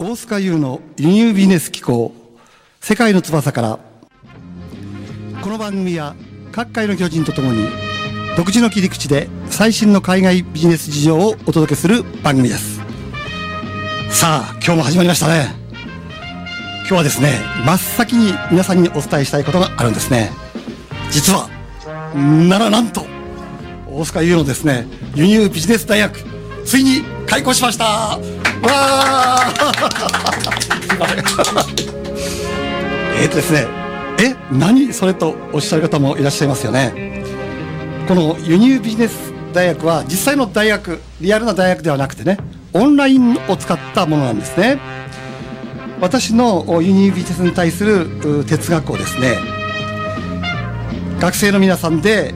大須賀優の輸入ビジネス機構世界の翼から。この番組は各界の巨人とともに独自の切り口で最新の海外ビジネス事情をお届けする番組です。さあ今日も始まりましたね。今日はですね真っ先に皆さんにお伝えしたいことがあるんですね。実はならなんと大須賀優のですね輸入ビジネス大学ついに開校しました。わあすいませんえっとですね。え何それとおっしゃる方もいらっしゃいますよね。この輸入ビジネス大学は実際の大学リアルな大学ではなくてねオンラインを使ったものなんですね。私の輸入ビジネスに対する哲学をですね。学生の皆さんで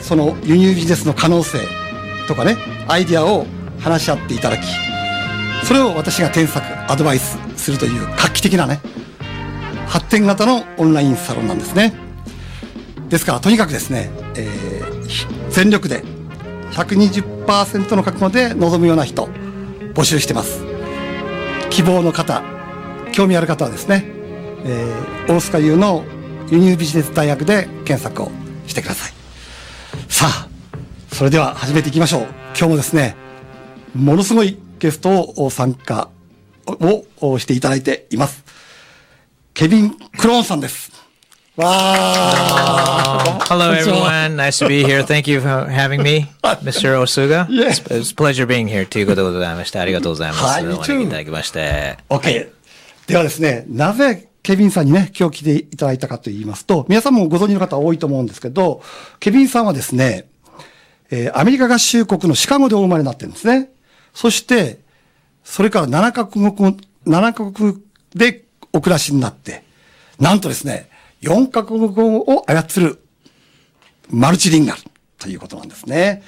その輸入ビジネスの可能性とかねアイディアを話し合っていただきそれを私が添削アドバイスするという画期的なね発展型のオンラインサロンなんですね。ですからとにかくですね、えー、全力で120%の覚悟で臨むような人募集してます。希望の方興味ある方はですね、えー、大須賀優の輸入ビジネス大学で検索をしてください。さあそれでは始めていきましょう今日もですねものすごいゲストを参加をしていただいていますケビン・クローンさんですわー Hello everyone, nice to be here. Thank you for having me, Mr. Osuga. Yes. It's a pleasure being here ということでございまして、ありがとうございます。はい、お招きいただきまして。OK。ではですね、なぜケビンさんにね、今日来ていただいたかと言いますと、皆さんもご存知の方多いと思うんですけど、ケビンさんはですね、えー、アメリカ合衆国のシカゴでお生まれになってるんですね。そして、それから7カ国語、7カ国でお暮らしになって、なんとですね、4カ国語を操るマルチリンガルということなんですね。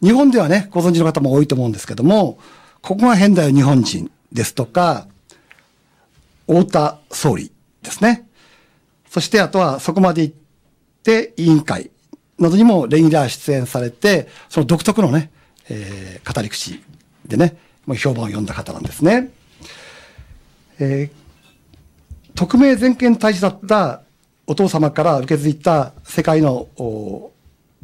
日本ではね、ご存知の方も多いと思うんですけども、ここが変だよ日本人ですとか、太田総理ですね。そしてあとはそこまで行って委員会などにもレギュラー出演されて、その独特のね、えー、語り口でね、もう評判を呼んだ方なんですね。えー、匿名全権大使だったお父様から受け継いだ世界の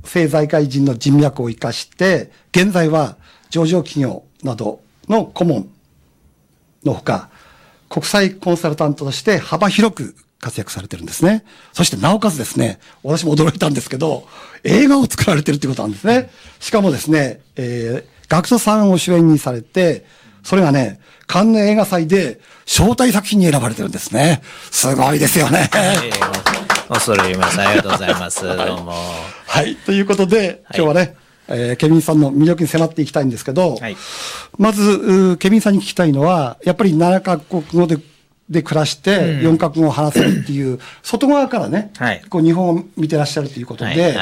政財界人の人脈を生かして、現在は上場企業などの顧問のほか、国際コンサルタントとして幅広く活躍されてるんですね。そしてなおかつですね、私も驚いたんですけど、映画を作られてるってことなんですね。しかもですね、えー、学徒さんを主演にされて、それがね、カンヌ映画祭で招待作品に選ばれてるんですね。すごいですよね。恐れ入ります。ありがとうございます。どうも。はい。ということで、今日はね、はい、えー、ケビンさんの魅力に迫っていきたいんですけど、はい、まず、ケビンさんに聞きたいのは、やっぱり7カ国語でで暮らして、4カ国語を話せるっていう、外側からね、はい、こう日本を見てらっしゃるということで、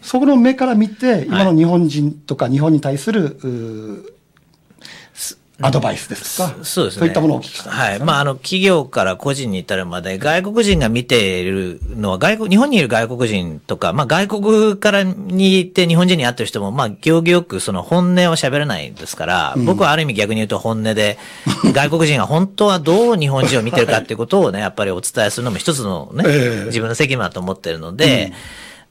そこの目から見て、今の日本人とか日本に対する、アドバイスですか、そうですね。そういったものをお聞きしたい、はい。まあ、あの、企業から個人に至るまで、外国人が見ているのは、外国、日本にいる外国人とか、まあ、外国からにいて日本人に会ってる人も、まあ、行儀よくその本音を喋らないですから、うん、僕はある意味逆に言うと本音で、外国人が本当はどう日本人を見てるかっていうことをね、やっぱりお伝えするのも一つのね、えー、自分の責務だと思ってるので、うん。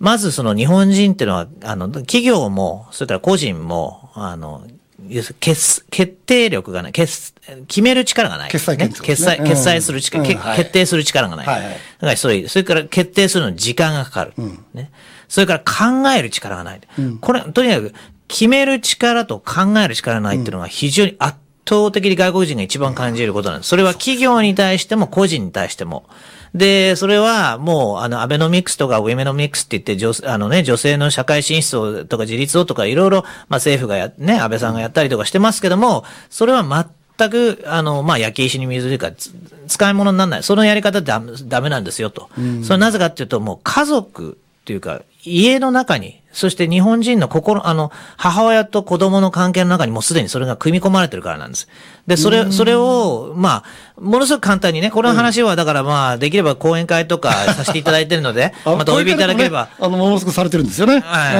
まずその日本人っていうのは、あの、企業も、それから個人も、あの、決、決定力がない、決、決める力がない、決済、ね、決済、決済する力、うん、決定する力がない。はいはい、だからそういう、それから決定するのに時間がかかる。うん、ね。それから考える力がない。うん、これ、とにかく、決める力と考える力がないっていうのが非常に圧倒的に外国人が一番感じることなんです。それは企業に対しても個人に対しても。で、それはもう、あの、アベノミクスとかウィメノミクスって言って、女あのね、女性の社会進出をとか自立をとかいろいろ、まあ政府がや、ね、安倍さんがやったりとかしてますけども、それは全く、あの、まあ、焼け石に水というか、使い物にならない。そのやり方ってダメなんですよと。それなぜかっていうと、もう家族っていうか、家の中に、そして日本人の心、あの、母親と子供の関係の中にもうすでにそれが組み込まれてるからなんです。で、それ、それを、まあ、ものすごく簡単にね、この話はだからまあ、できれば講演会とかさせていただいてるので、またお呼びいただければ。あの、ものすごくされてるんですよね。はい。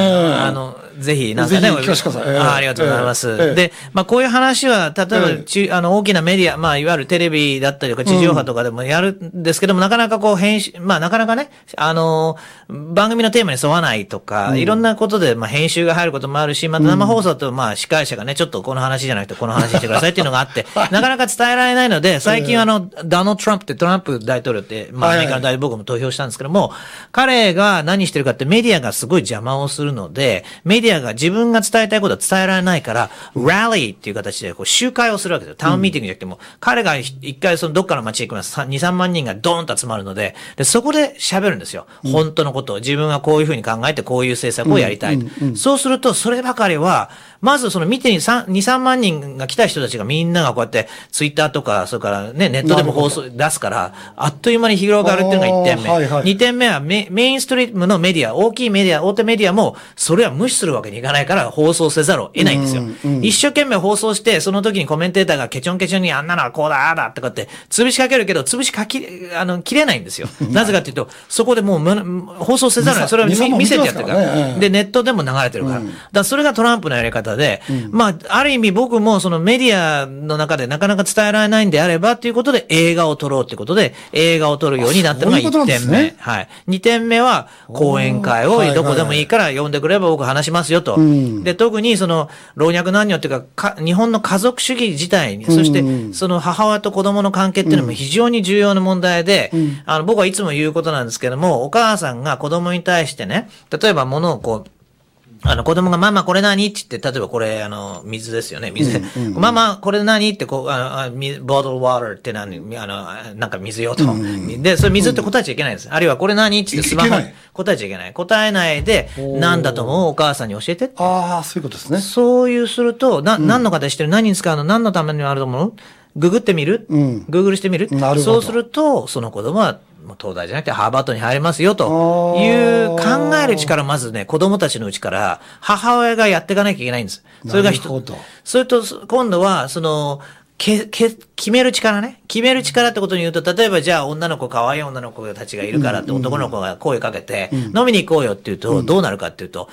あの、ぜひ、なんかね、聞かせてください。あありがとうございます。で、まあ、こういう話は、例えば、あの、大きなメディア、まあ、いわゆるテレビだったりとか、地上波とかでもやるんですけども、なかなかこう、編集、まあ、なかなかね、あの、番組のテーマに沿わないとか、いろんなことで、まあ、編集が入ることもあるし、また生放送と、まあ、司会者がね、ちょっとこの話じゃなくて、この話してくださいっていうのがあって、なかなか伝えられないので、最近あの、ダノ・トランプってトランプ大統領って、まあ、アメリカの大僕も投票したんですけども、彼が何してるかってメディアがすごい邪魔をするので、メディアが自分が伝えたいことは伝えられないから、ラリーっていう形でこう集会をするわけですよ。タウンミーティングじゃなくても、彼が一回そのどっかの街へ行きます。2、3万人がドーンと集まるので、で、そこで喋るんですよ。本当のことを。自分はこういうふうに考えて、こういう政策をやりたい。そうすると、そればかりは、まずその見てに2、3万人が来た人たちがみんながこうやってツイッターとか、それからね、ネットでも放送出すから、あっという間に広がるっていうのが1点目。はいはい、2点目はメメインストリームのメディア、大きいメディア、大手メディアも、それは無視するわけにいかないから放送せざるを得ないんですよ。うんうん、一生懸命放送して、その時にコメンテーターがケチョンケチョンにあんなのはこうだ、ああだってこうやって潰しかけるけど、潰しかき、あの、切れないんですよ。なぜかっていうと、そこでもう放送せざるを得ない。それを見せてやってるから。で、ネットでも流れてるから。だからそれがトランプのやり方で、まああ、る意味僕もそのメディアの中でなかなか伝えられないんであればということで映画を撮ろうということで映画を撮るようになったのが1点目。ね、はい。2点目は講演会をどこでもいいから呼んでくれば僕話しますよと。で、特にその老若男女っていうか日本の家族主義自体に、そしてその母親と子供の関係っていうのも非常に重要な問題で、あの僕はいつも言うことなんですけども、お母さんが子供に対してね、例えば物をこう、あの、子供がママこれ何？って言って、例えばこれ、あの、水ですよね、水。うんうんうん、ママこれ何？って、こう、あの、ボトルワーターって何？あの、なんか水よと、うんうん。で、それ水って答えちゃいけないんです。あるいはこれ何？って言ってスマホ答えちゃいけない。答えないで、何だと思う？お母さんに教えてああ、そういうことですね。そういうすると、な、何の形してる？何に使うの？何のためにあると思う？ググってみる、うん、グーグルしてみる？そうすると、その子供は東大じゃなくてハーバードに入れますよという考える力まずね、子供たちのうちから母親がやっていかなきゃいけないんです。それが一つ。それと、今度は、その、け、け、決める力ね。決める力ってことに言うと、例えばじゃあ女の子、可愛い女の子たちがいるからって男の子が声かけて、飲みに行こうよって言うと、どうなるかっていうと、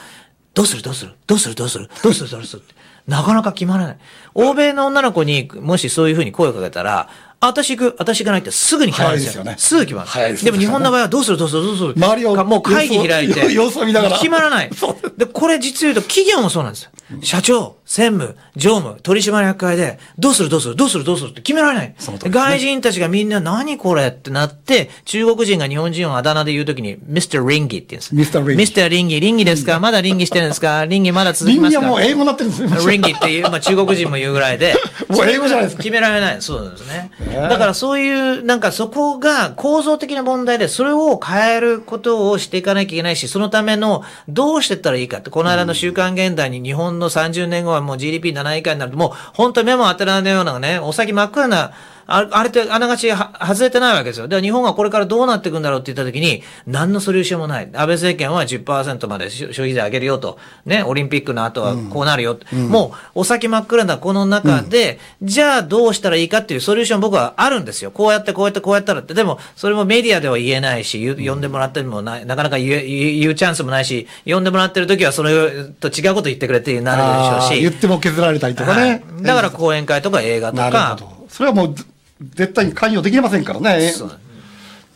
どうする？どうする？どうする？どうする？どうする？どうする？なかなか決まらない。欧米の女の子にもしそういうふうに声をかけたら、私行く、私行かないってすぐに決まるんですよ。すよね、すぐ決まる。ででも日本の場合はどうするどうする？どうする？周りを。もう会議開いて。様子を見ながら。決まらない。で、これ実言うと企業もそうなんですよ。社長、専務、常務、取締役会で、どうするどうするどうするどうするって決められない。ね、外人たちがみんな何これってなって、中国人が日本人をあだ名で言うときに、ミスター稟議って言うんです。ミスターリンギ。ミスターリンギ。リンギですか？まだリンギしてるんですか？リンギまだ続きますか？リンギはもう英語になってるんですよ。稟議っていう、まあ中国人も言うぐらいで。もう英語じゃないですか。決められない。そうですね。だからそういう、なんかそこが構造的な問題で、それを変えることをしていかなきゃいけないし、そのための、どうしていったらいいかって、この間の週刊現代に日本の30年後はもう GDP7 以下になると、もう本当に目も当たらないようなね、お先真っ暗なああれってあながち外れてないわけですよ。では日本がこれからどうなっていくんだろうって言った時に、何のソリューションもない。安倍政権は10%まで消費税上げるよと。ね、オリンピックの後はこうなるよ。うん、もう、お先真っ暗なこの中で、うん、じゃあどうしたらいいかっていうソリューション僕はあるんですよ。こうやってこうやってこうやったらって。でも、それもメディアでは言えないし、呼んでもらってもない、なかなか言う言うチャンスもないし、呼んでもらってる時はそれと違うこと言ってくれってなるでしょうし。言っても削られたりとかね。はい、だから講演会とか映画とか。それはもう、絶対に関与できませんからね。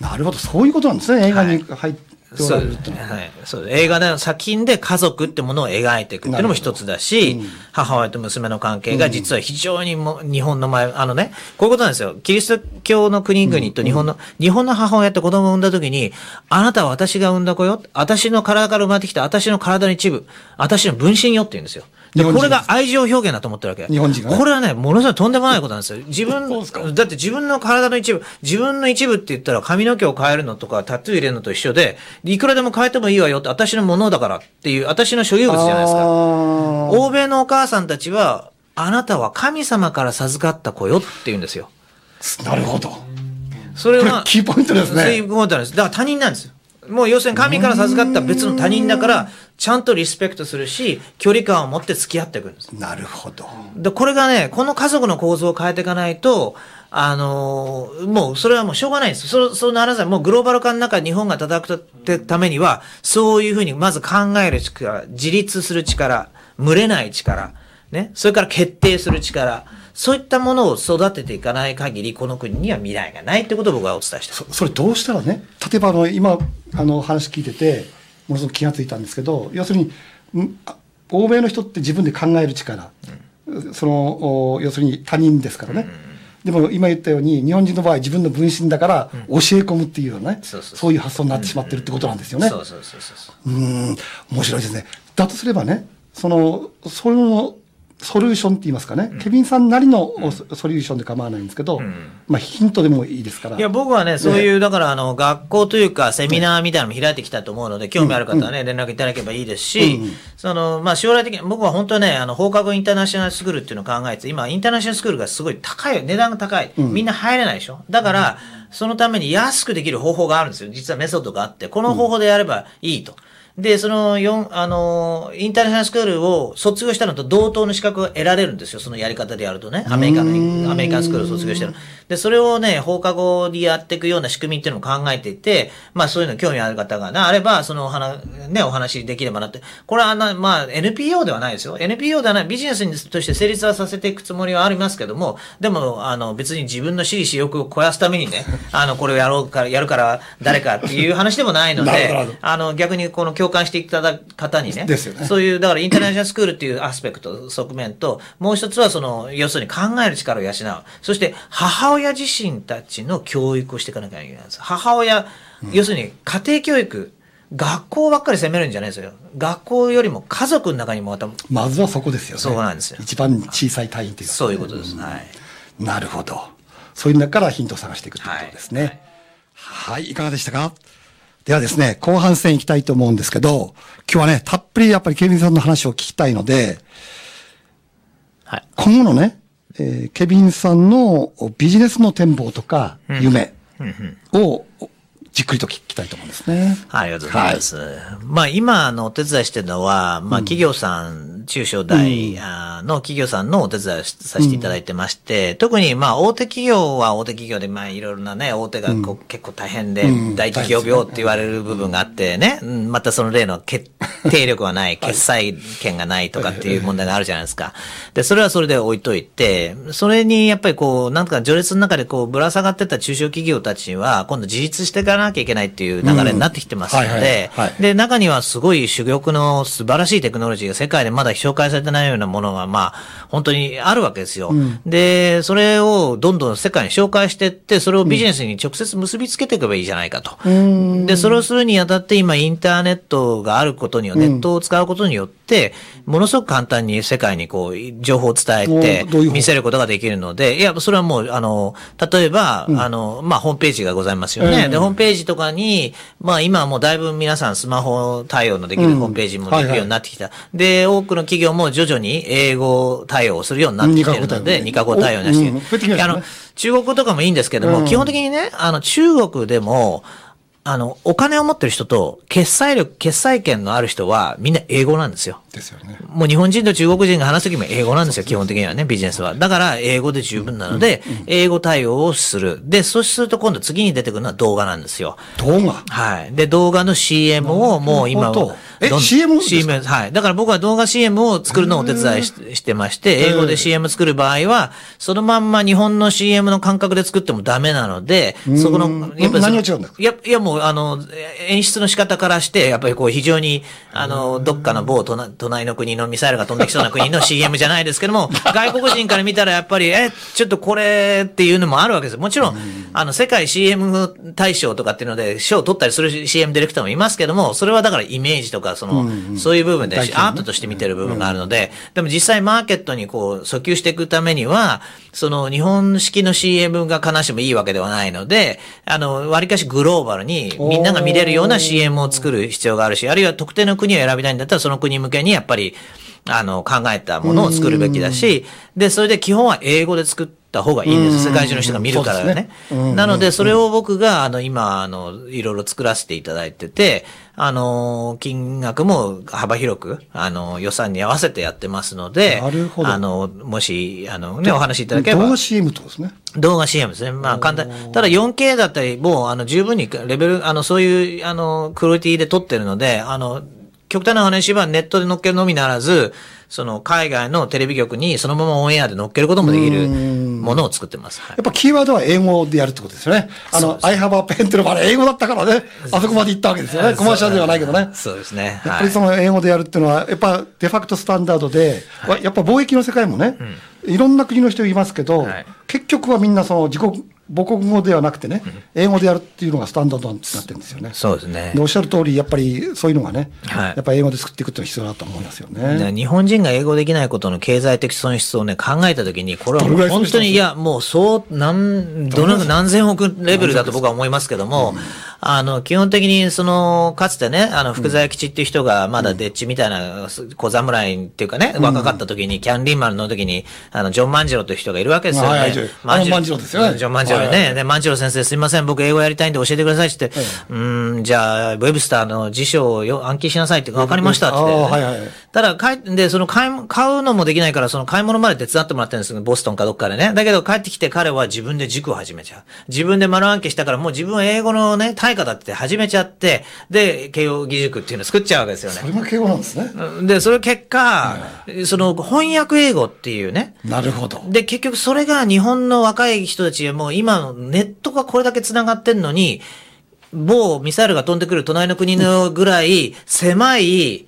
なるほど、そういうことなんですね、映画に入って。そうはい、そう映画の作品で家族ってものを描いていくっていうのも一つだし、うん、母親と娘の関係が実は非常にも日本の前、あのね、こういうことなんですよ。キリスト教の国々と日本の、うん、日本の母親って子供を産んだ時に、あなたは私が産んだ子よ。私の体から生まれてきた私の体の一部。私の分身よって言うんですよ。で、これが愛情表現だと思ってるわけ。日本人が、ね、これはね、ものすごいとんでもないことなんですよ。自分、だって自分の体の一部、自分の一部って言ったら髪の毛を変えるのとか、タトゥー入れるのと一緒で、いくらでも変えてもいいわよって、私のものだからっていう、私の所有物じゃないですか。欧米のお母さんたちは、あなたは神様から授かった子よって言うんですよ。なるほど。それは、キーポイントですね。キーポイントなんです。だから他人なんですよ。もう要するに神から授かった別の他人だから、ちゃんとリスペクトするし、距離感を持って付き合っていくんです。なるほど。で、これがね、この家族の構造を変えていかないと、あのー、もう、それはもうしょうがないんです。そ、そうならず、もうグローバル化の中日本が叩くためには、そういうふうにまず考える力、自立する力、群れない力、ね、それから決定する力、そういったものを育てていかない限り、この国には未来がないってことを僕はお伝えしてそそれどうしたらね、例えばあの、今、あの、話聞いてて、ものすごく気がついたんですけど、要するに、欧米の人って自分で考える力、うん、その、要するに他人ですからね。うん。でも今言ったように日本人の場合自分の分身だから教え込むっていうね、うん、そう。いう発想になってしまってるってことなんですよね。うん。面白いですね。だとすればねそのそのソリューションって言いますかね、うん、ケビンさんなりのソリューションで構わないんですけど、うん、まあヒントでもいいですから。いや、僕はね、そういう、だからあの、学校というか、セミナーみたいなのも開いてきたと思うので、興味ある方はね、連絡いただければいいですし、その、まあ将来的に、僕は本当ね、あの、放課後インターナショナルスクールっていうのを考えて、今、インターナショナルスクールがすごい高い、値段が高い。みんな入れないでしょ。だから、そのために安くできる方法があるんですよ。実はメソッドがあって、この方法でやればいいと。で、その、四、あの、インターナショナルスクールを卒業したのと同等の資格が得られるんですよ。そのやり方でやるとね。アメリカの、アメリカンスクールを卒業してる。で、それをね、放課後にやっていくような仕組みっていうのを考えていて、まあそういうの興味ある方がな、あれば、そのお話、ね、お話できればなって。これはな、まあ NPO ではないですよ。NPO ではない、ビジネスとして成立はさせていくつもりはありますけども、でも、あの、別に自分の私利私欲を肥やすためにね、あの、これをやろうか、やるから誰かっていう話でもないので、あの、逆にこの共感していただく方にね、ねそういう、だからインターナショナルスクールっていうアスペクト、側面と、もう一つはその、要するに考える力を養う。そして、母親自身たちの教育をしていかなきゃいけないんです。母親、うん、要するに家庭教育、学校ばっかり責めるんじゃないですよ。学校よりも家族の中にもまた。まずはそこですよね。そうなんですよ。一番小さい単位というか、そういうことです。はい。なるほど。そういう中からヒントを探していくということですね。はい、はい、いかがでしたか？ではですね、後半戦いきたいと思うんですけど、今日はね、たっぷりやっぱりケビンさんの話を聞きたいので、はい、今後のね、えー、ケビンさんのビジネスの展望とか夢をじっくりと聞きたいと思うんですね。ありがとうございます。はい、まあ今あのお手伝いしてるのは、まあ企業さん、中小大の企業さんのお手伝いさせていただいてまして、うん、特にまあ大手企業は大手企業でまあいろいろなね、大手がこう、うん、結構大変で、大企業病って言われる部分があってね、またその例の決定力はない、決済権がないとかっていう問題があるじゃないですか。で、それはそれで置いといて、それにやっぱりこう、なんとか序列の中でこうぶら下がってた中小企業たちは、今度自立してからなきゃいけないっていう流れになってきてますので、で、中にはすごい珠玉の素晴らしいテクノロジーが世界でまだ紹介されてないようなものが、まあ、本当にあるわけですよ。うん、で、それをどんどん世界に紹介していって、それをビジネスに直接結びつけていけばいいじゃないかと。うん、で、それをするにあたって今インターネットがあることによ、ネットを使うことによって、ものすごく簡単に世界にこう、情報を伝えて、見せることができるので、いや、それはもう、あの、例えば、うん、あの、まあ、ホームページがございますよね。で、ホームページとかに、まあ今はもうだいぶ皆さんスマホ対応のできるホームページもできるようになってきた。うんはいはい、で、多くの企業も徐々に英語対応するようになってきてるので、二カ国対応なし、うん、あの、中国語とかもいいんですけども、うん、基本的にね、あの、中国でも、あの、お金を持ってる人と、決済力、決済権のある人は、みんな英語なんですよ。ですよね。もう日本人と中国人が話すときも英語なんですよ、基本的にはね、ビジネスは。だから、英語で十分なので、英語対応をする。で、そうすると今度次に出てくるのは動画なんですよ。動画？はい。で、動画の CM をもう今は、え、CM ?CM、はい。だから僕は動画 CM を作るのをお手伝いしてまして、英語で CM 作る場合は、そのまんま日本の CM の感覚で作ってもダメなので、そこの、やっぱり。何が違うんだ？いや、いやもう、あの、演出の仕方からして、やっぱりこう非常に、あの、どっかの某隣の国のミサイルが飛んできそうな国の CM じゃないですけども、外国人から見たらやっぱり、え、ちょっとこれっていうのもあるわけです。もちろん、あの、世界 CM 大賞とかっていうので、賞を取ったりする CM ディレクターもいますけども、それはだからイメージとか、その、そういう部分で、アートとして見てる部分があるので、でも実際マーケットにこう、訴求していくためには、その日本式の CM が必ずしもいいわけではないので、あの、割かしグローバルにみんなが見れるような CM を作る必要があるし、あるいは特定の国を選びたいんだったら、その国向けにやっぱり、あの、考えたものを作るべきだし、で、それで基本は英語で作って、た方がいいんです。世界中の人が見るからね。ねなので、それを僕が、あの、今、あの、いろいろ作らせていただいてて、あの、金額も幅広く、あの、予算に合わせてやってますので、なるほど。あの、もし、あの、ね、お話しいただければ。動画 CM とですね。動画 CM ですね。まあ、簡単。ただ 4K だったり、もう、あの、十分にレベル、あの、そういう、あの、クオリティで撮ってるので、あの、極端な話はネットで載っけるのみならず、その海外のテレビ局にそのままオンエアで載っけることもできるものを作ってます。やっぱキーワードは英語でやるってことですよね。あの、I have a pen ってのもあれ英語だったからね、あそこまで行ったわけですよね。コマーシャルではないけどね。そうですね。やっぱりその英語でやるっていうのは、やっぱデファクトスタンダードで、はい、やっぱ貿易の世界もね、うん、いろんな国の人いますけど、はい、結局はみんなその自国、母国語ではなくてね、英語でやるっていうのがスタンダードになってるんですよね。そうですね。で、おっしゃる通り、やっぱりそういうのがね、はい、やっぱり英語で作っていくっていうのは必要だと思いますよね。日本人が英語できないことの経済的損失をね、考えたときに、これは本当に、いや、もうそう、なん、どの何千億レベルだと僕は思いますけども、あの、基本的に、その、かつてね、あの、福沢吉っていう人が、まだデッチみたいな、小侍っていうかね、若かった時に、キャンリーマンの時に、あの、ジョン万次郎という人がいるわけですよね。万次郎ですよね。ジョン万次郎ね。で、万次郎先生すいません、僕英語やりたいんで教えてくださいって言って、うん、じゃあ、ウェブスターの辞書を暗記しなさいって、わかりましたって言って。ただ、買い、で、その買い、買うのもできないから、その買い物まで手伝ってもらってるんですボストンかどっかでね。だけど帰ってきて彼は自分で塾を始めちゃう。自分で丸暗記したから、もう自分は英語のね、対価だって始めちゃって、で、慶応義塾っていうのを作っちゃうわけですよね。それが慶応なんですね。で、それ結果、その翻訳英語っていうね。なるほど。で、結局それが日本の若い人たちはもう今のネットがこれだけ繋がってんのに、某ミサイルが飛んでくる隣の国のぐらい狭い、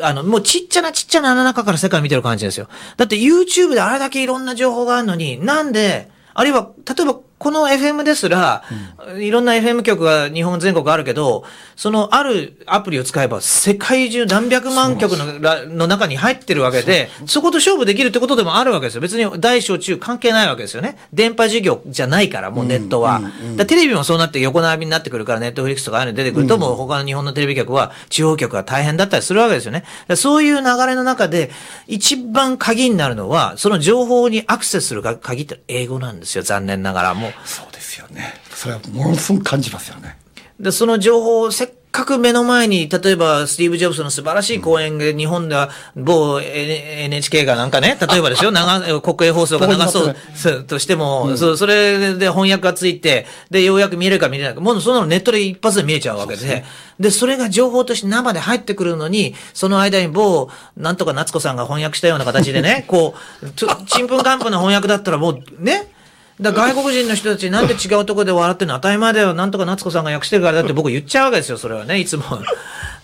あの、もうちっちゃなちっちゃな穴の中から世界見てる感じですよ。だって YouTube であれだけいろんな情報があるのに、なんで、あるいは、例えばこの FM ですら、うん、いろんな FM 局が日本全国あるけど、そのあるアプリを使えば世界中何百万局のの中に入ってるわけで、そこと勝負できるってことでもあるわけですよ。別に大小中関係ないわけですよね。電波事業じゃないから、もうネットは。テレビもそうなって横並びになってくるから、ネットフリックスとかああいうの出てくると、もう他の日本のテレビ局は地方局が大変だったりするわけですよね。そういう流れの中で、一番鍵になるのは、その情報にアクセスする鍵って英語なんですよ。残念ながら。もう。そうですよね。それはものすごく感じますよね。で、その情報をせっかく目の前に、例えば、スティーブ・ジョブズの素晴らしい講演で、日本では、某 NHK がなんかね、例えばですよ、長、国営放送が流そうとしても、うん、そそれで翻訳がついて、で、ようやく見れるか見れないか、もうそのネットで一発で見えちゃうわけで、でで、それが情報として生で入ってくるのに、その間に某、なんとか夏子さんが翻訳したような形でね、こう、ち んぷんかんぷんな翻訳だったらもう、ね、だ外国人の人たちなんで違うところで笑ってるの？当たり前だよ。なんとか夏子さんが訳してるからだって僕言っちゃうわけですよ、それはね、いつも。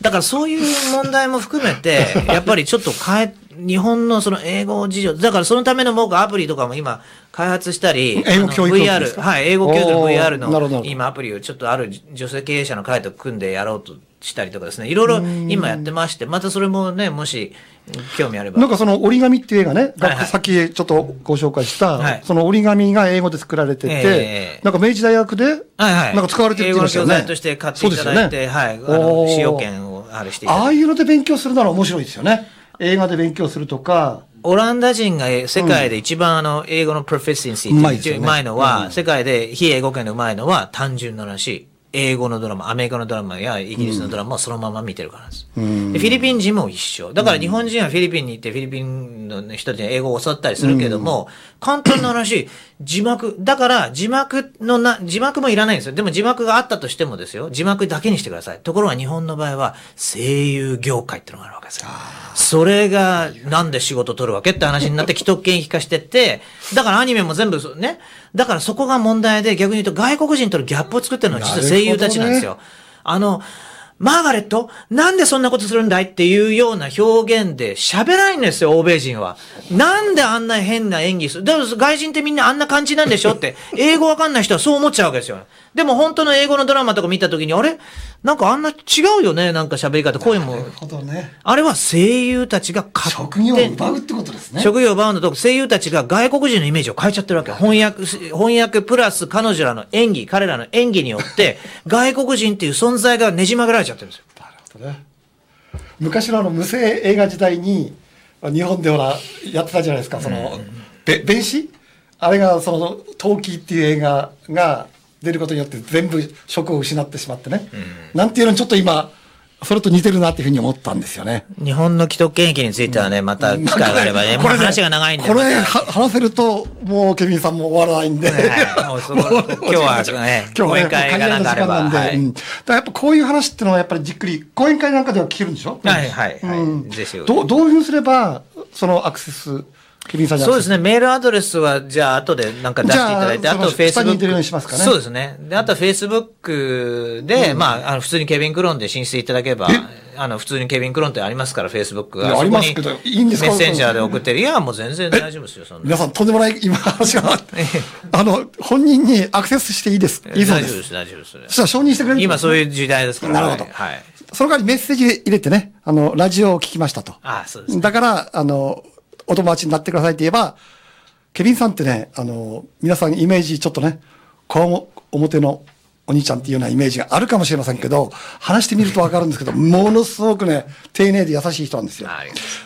だからそういう問題も含めて、やっぱりちょっと変え、日本のその英語事情、だからそのための僕アプリとかも今開発したり、英語教育 VR、はい、英語教育の VR の今アプリをちょっとある女性経営者の会と組んでやろうとしたりとかですね、いろいろ今やってまして、またそれもね、もし興味あれば。なんかその折り紙っていう映画ね、はいはい、さっきちょっとご紹介した、はい、その折り紙が英語で作られてて、えー、なんか明治大学で、はいはい、なんか使われてるって言いましたよね。英語の教材として買っていただいて、ね、はい、あの、使用権をあれしてああいうので勉強するなら面白いですよね。映画で勉強するとか、オランダ人が世界で一番あの、英語のプロフェッシンシーってうまいのは、世界で非英語圏でうまいのは単純な話。英語のドラマ、アメリカのドラマやイギリスのドラマをそのまま見てるからです。うん、でフィリピン人も一緒。だから日本人はフィリピンに行ってフィリピンの人に英語を教わったりするけども、うん、簡単な話、字幕、だから字幕のな、字幕もいらないんですよ。でも字幕があったとしてもですよ、字幕だけにしてください。ところが日本の場合は声優業界ってのがあるわけですよ。それがなんで仕事取るわけって話になって既得権益化してって、だからアニメも全部ね、だからそこが問題で逆に言うと外国人とのギャップを作ってるのは実は声優たちなんですよ。ね、あの、マーガレットなんでそんなことするんだいっていうような表現で喋らないんですよ、欧米人は。なんであんな変な演技するだから外人ってみんなあんな感じなんでしょって、英語わかんない人はそう思っちゃうわけですよ。でも本当の英語のドラマとか見たときに、あれ？なんかあんな違うよね？なんか喋り方、声も。なるほどね。あれは声優たちが職業を奪うってことですね。職業を奪うのと、声優たちが外国人のイメージを変えちゃってるわけ。翻訳、翻訳プラス彼女らの演技、彼らの演技によって、外国人っていう存在がねじ曲げられちゃってるんですよ。なるほどね。昔のあの無声映画時代に、日本でほら、やってたじゃないですか、その、べ弁士？あれがその「陶器」っていう映画が出ることによって全部職を失ってしまってね、うん、なんていうのにちょっと今それと似てるなっていうふうに思ったんですよね。日本の既得権益についてはね、また機会があればね、これ話が長いんで。これ、話せると、もうケビンさんも終わらないんで。はい、今日はね、講演会がなんかあれば。はい、うん、だやっぱこういう話っていうのはやっぱりじっくり、講演会なんかでは聞けるんでしょ？はいはい、はい。うん、ぜひ。どどういうふうにすれば、そのアクセス、そうですね。メールアドレスは、じゃあ、後でなんか出していただいて、あと、フェイスブック。ね、そうですね。で、あと、フェイスブックで、うん、まあ、あの、普通にケビン・クロンで申請いただければ、あの、普通にケビン・クロンってありますから、フェイスブックが。ありますけど、いいんですか？メッセンジャーで送ってる。いや、もう全然大丈夫ですよ、そんな。皆さん、とんでもない、今話が、あの、本人にアクセスしていいです。いい大丈夫です、大丈夫です。そしたら承認してくれる？今そういう時代ですから。なるほど。はい。その代わりメッセージ入れてね、あの、ラジオを聞きましたと。あそうです、だから、あの、お友達になってくださいって言えば、ケビンさんってね、あの、皆さんイメージちょっとね、こう表のお兄ちゃんっていうようなイメージがあるかもしれませんけど、話してみるとわかるんですけど、ものすごくね、丁寧で優しい人なんですよ。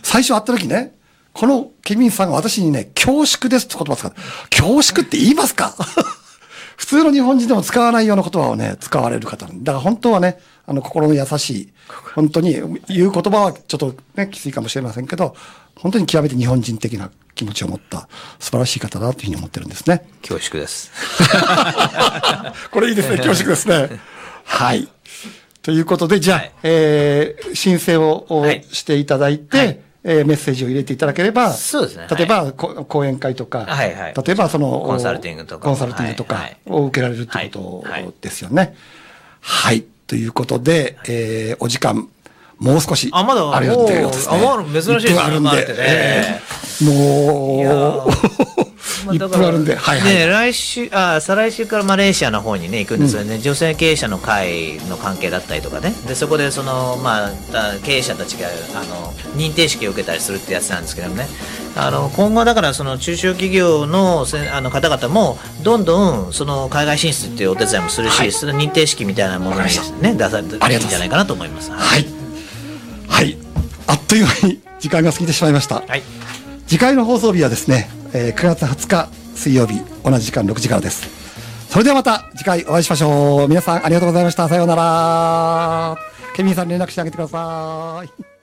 最初会った時ね、このケビンさんが私にね、恐縮ですって言葉使って、恐縮って言いますか？普通の日本人でも使わないような言葉をね、使われる方だから本当はね、あの、心の優しい、本当に言う言葉はちょっとね、きついかもしれませんけど、本当に極めて日本人的な気持ちを持った素晴らしい方だというふうに思ってるんですね。恐縮です。これいいですね、恐縮ですね。はい。ということで、じゃあ、はい、えー、申請を、はい、していただいて、はい、えー、メッセージを入れていただければ、そうですね。例えば、はい、講演会とか、はいはい、例えばその、コンサルティングとか、コンサルティングとかを受けられるということですよね。はい。ということで、えー、お時間もう少しあまだあるよっていうことですね。あ、まだ珍しいですね。あるんで、ねえー、もう、1分あるんで、はいはい、ね、来週あ再来週からマレーシアの方にね行くんですよね、うん、女性経営者の会の関係だったりとかね。でそこでその、まあ、経営者たちがあの認定式を受けたりするってやつなんですけどね。あの今後だからその中小企業のせあの方々もどんどんその海外進出っていうお手伝いもするし、はい、その認定式みたいなものに、ね、出されていいんじゃないかなと思います。はい。はい。あっという間に時間が過ぎてしまいました、はい、次回の放送日はですね、えー、9月20日水曜日同じ時間6時からです。それではまた次回お会いしましょう。皆さんありがとうございました。さようなら。ケミンさん連絡してあげてください。